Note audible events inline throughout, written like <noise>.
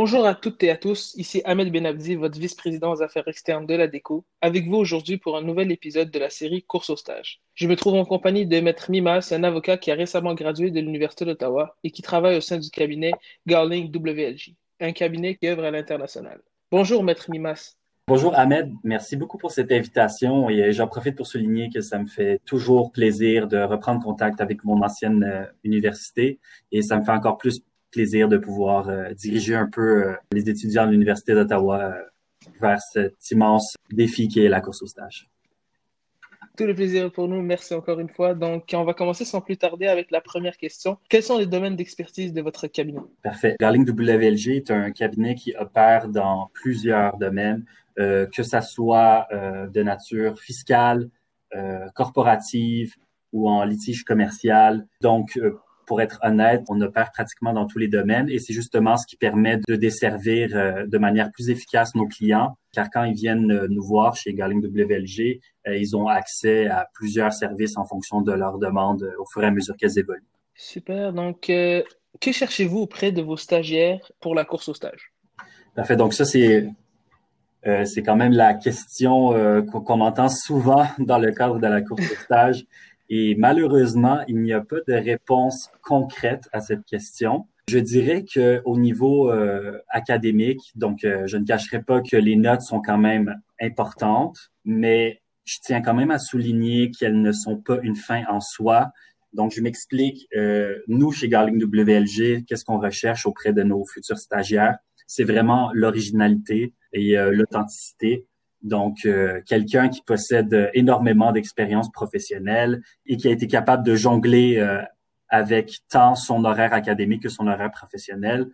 Bonjour à toutes et à tous, ici Ahmed Benabdi, votre vice-président aux affaires externes de la DECO, avec vous aujourd'hui pour un nouvel épisode de la série Course au stage. Je me trouve en compagnie de Maître Mimas, un avocat qui a récemment gradué de l'Université d'Ottawa et qui travaille au sein du cabinet Garling WLJ, un cabinet qui œuvre à l'international. Bonjour Maître Mimas. Bonjour Ahmed, merci beaucoup pour cette invitation et j'en profite pour souligner que ça me fait toujours plaisir de reprendre contact avec mon ancienne euh, université et ça me fait encore plus plaisir de pouvoir euh, diriger un peu euh, les étudiants de l'Université d'Ottawa vers cet immense défi qui est la course au stage. Tout le plaisir pour nous. Merci encore une fois. Donc, on va commencer sans plus tarder avec la première question. Quels sont les domaines d'expertise de votre cabinet? Parfait. Garling WLG est un cabinet qui opère dans plusieurs domaines. Euh, que ça soit euh, de nature fiscale, euh, corporative ou en litige commercial. Donc, pour être honnête, on opère pratiquement dans tous les domaines et c'est justement ce qui permet de desservir de manière plus efficace nos clients, car quand ils viennent nous voir chez Garling WLG, ils ont accès à plusieurs services en fonction de leurs demandes au fur et à mesure qu'elles évoluent. Super. Donc, que cherchez-vous auprès de vos stagiaires pour la course au stage? Parfait. Donc, ça, c'est euh, c'est quand même la question euh, qu'on entend souvent <laughs> dans le cadre de la course de stage. Et malheureusement, il n'y a pas de réponse concrète à cette question. Je dirais que au niveau euh, académique, donc je ne cacherai pas que les notes sont quand même importantes, mais je tiens quand même à souligner qu'elles ne sont pas une fin en soi. Donc, je m'explique. nous, chez Garling WLG, qu'est-ce qu'on recherche auprès de nos futurs stagiaires? C'est vraiment l'originalité, et euh, l'authenticité. Donc, euh, quelqu'un qui possède énormément d'expérience professionnelle et qui a été capable de jongler euh, avec tant son horaire académique que son horaire professionnel,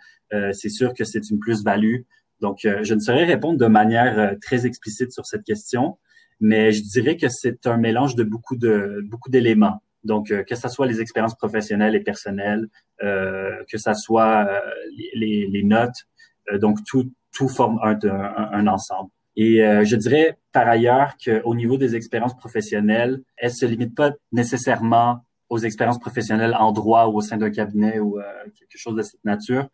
c'est sûr que c'est une plus-value. Donc, je ne saurais répondre de manière très explicite sur cette question, mais je dirais que c'est un mélange de beaucoup de beaucoup d'éléments. Donc, que ce soit les expériences professionnelles et personnelles, que ce soit les, notes, donc tout, tout forme un, ensemble. Et euh, je dirais par ailleurs qu'au niveau des expériences professionnelles, elles se limitent pas nécessairement aux expériences professionnelles en droit ou au sein d'un cabinet ou euh, quelque chose de cette nature,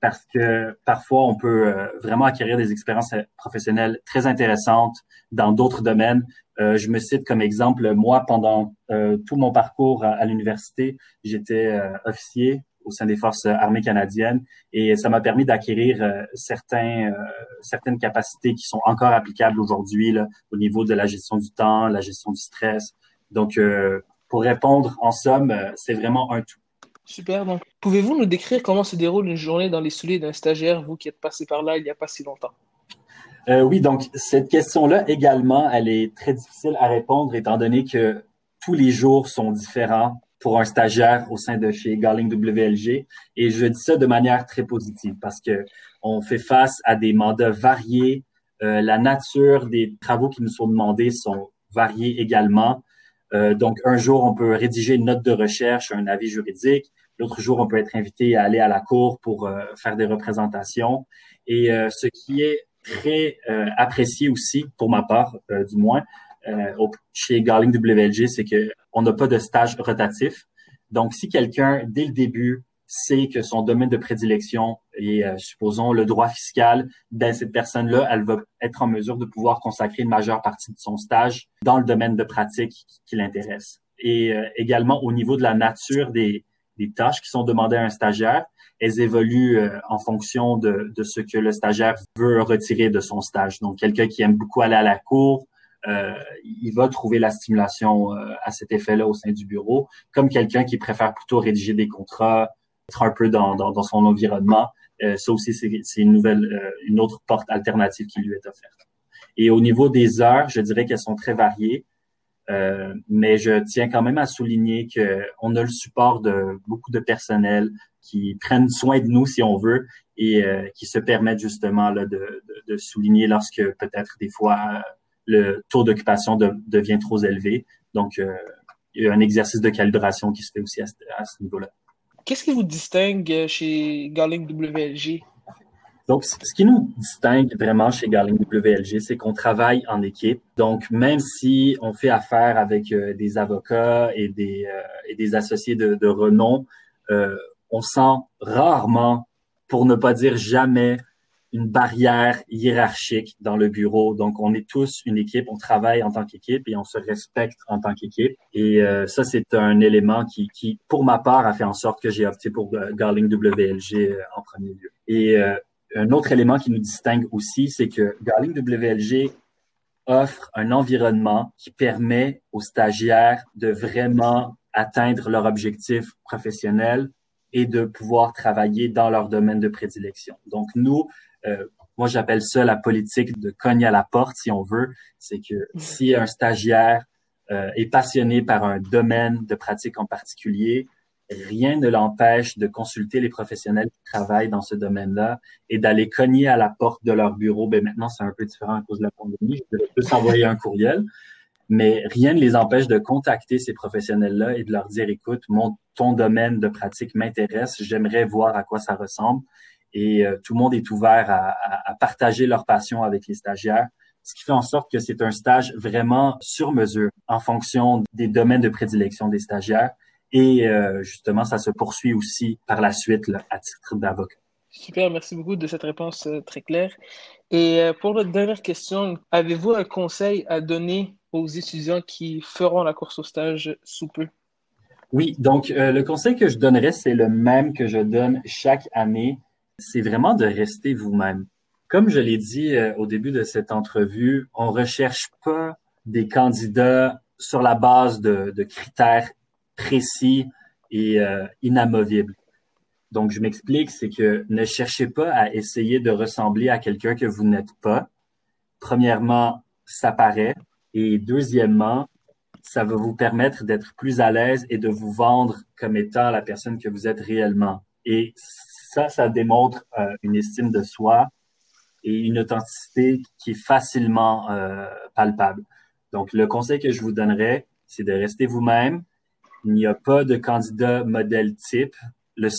parce que parfois on peut euh, vraiment acquérir des expériences professionnelles très intéressantes dans d'autres domaines. je me cite comme exemple, moi, pendant tout mon parcours à l'université, j'étais officier au sein des forces armées canadiennes et ça m'a permis d'acquérir euh, certains euh, certaines capacités qui sont encore applicables aujourd'hui au niveau de la gestion du temps, la gestion du stress. Donc euh, pour répondre en somme, c'est vraiment un tout. Super. Donc, pouvez-vous nous décrire comment se déroule une journée dans les souliers d'un stagiaire, vous qui êtes passé par là il n'y a pas si longtemps? Euh, oui, donc cette question-là également, elle est très difficile à répondre étant donné que tous les jours sont différents pour un stagiaire au sein de chez Garling WLG. Et je dis ça de manière très positive parce que on fait face à des mandats variés. Euh, la nature des travaux qui nous sont demandés sont variés également. Euh, donc, un jour, on peut rédiger une note de recherche, un avis juridique. L'autre jour, on peut être invité à aller à la cour pour euh, faire des représentations. Et euh, ce qui est très euh, apprécié aussi, pour ma part du moins, chez Garling WLG, c'est que on n'a pas de stage rotatif. Donc, si quelqu'un, dès le début, sait que son domaine de prédilection est, euh, supposons, le droit fiscal, ben, cette personne-là, elle va être en mesure de pouvoir consacrer une majeure partie de son stage dans le domaine de pratique qui, l'intéresse. Et euh, également, au niveau de la nature des, des, tâches qui sont demandées à un stagiaire, elles évoluent euh, en fonction de, de, ce que le stagiaire veut retirer de son stage. Donc, quelqu'un qui aime beaucoup aller à la cour, euh, il va trouver la stimulation euh, à cet effet-là au sein du bureau, comme quelqu'un qui préfère plutôt rédiger des contrats, être un peu dans, dans, son environnement. Euh, ça aussi, c'est une nouvelle, une autre porte alternative qui lui est offerte. Et au niveau des heures, je dirais qu'elles sont très variées. Euh, mais je tiens quand même à souligner que on a le support de beaucoup de personnel qui prennent soin de nous si on veut et qui se permettent justement là, de, de, de souligner lorsque peut-être des fois le taux d'occupation devient trop élevé. Donc, euh, il y a un exercice de calibration qui se fait aussi à, ce niveau-là. Qu'est-ce qui vous distingue chez Garling WLG? Donc, ce qui nous distingue vraiment chez Garling WLG, c'est qu'on travaille en équipe. Donc, même si on fait affaire avec euh, des avocats et des, euh, et des associés de, de renom, on sent rarement, pour ne pas dire jamais, une barrière hiérarchique dans le bureau. Donc, on est tous une équipe, on travaille en tant qu'équipe et on se respecte en tant qu'équipe. Et euh, ça, c'est un élément qui, qui, pour ma part, a fait en sorte que j'ai opté pour euh, Garling WLG euh, en premier lieu. Et un autre élément qui nous distingue aussi, c'est que Garling WLG offre un environnement qui permet aux stagiaires de vraiment atteindre leur objectif professionnel et de pouvoir travailler dans leur domaine de prédilection. Donc nous, euh, moi j'appelle ça la politique de cogner à la porte, si on veut. C'est que mm. si un stagiaire euh, est passionné par un domaine de pratique en particulier, rien ne l'empêche de consulter les professionnels qui travaillent dans ce domaine-là et d'aller cogner à la porte de leur bureau. Ben maintenant, c'est un peu différent à cause de la pandémie. Je peux s'envoyer un courriel, mais rien ne les empêche de contacter ces professionnels-là et de leur dire, écoute, mon, ton domaine de pratique m'intéresse, j'aimerais voir à quoi ça ressemble. Et euh, tout le monde est ouvert à, à, partager leur passion avec les stagiaires, ce qui fait en sorte que c'est un stage vraiment sur mesure en fonction des domaines de prédilection des stagiaires. Et euh, justement, ça se poursuit aussi par la suite là, à titre d'avocat. Super, merci beaucoup de cette réponse euh, très claire. Et pour notre dernière question, avez-vous un conseil à donner aux étudiants qui feront la course au stage sous peu? Oui, donc euh, le conseil que je donnerais, c'est le même que je donne chaque année. C'est vraiment de rester vous-même. Comme je l'ai dit euh, au début de cette entrevue, on recherche pas des candidats sur la base de, critères précis et euh, inamovibles. Donc, je m'explique, c'est que ne cherchez pas à essayer de ressembler à quelqu'un que vous n'êtes pas. Premièrement, ça paraît. Et deuxièmement, ça va vous permettre d'être plus à l'aise et de vous vendre comme étant la personne que vous êtes réellement. Et ça, ça démontre euh, une estime de soi et une authenticité qui est facilement euh, palpable. Donc, le conseil que je vous donnerais, c'est de rester vous-même. Il n'y a pas de candidat modèle type.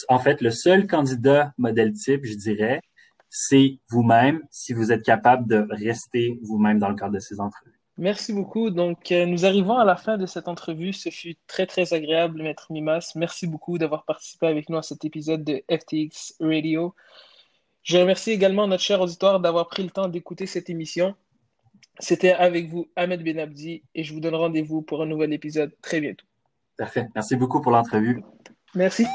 En fait, le seul candidat modèle type, je dirais, c'est vous-même si vous êtes capable de rester vous-même dans le cadre de ces entrevues. Merci beaucoup. Donc, euh, nous arrivons à la fin de cette entrevue. Ce fut très, très agréable, Maître Mimas. Merci beaucoup d'avoir participé avec nous à cet épisode de FTX Radio. Je remercie également notre cher auditoire d'avoir pris le temps d'écouter cette émission. C'était avec vous, Ahmed Benabdi, et je vous donne rendez-vous pour un nouvel épisode très bientôt. Parfait. Merci beaucoup pour l'entrevue. Merci.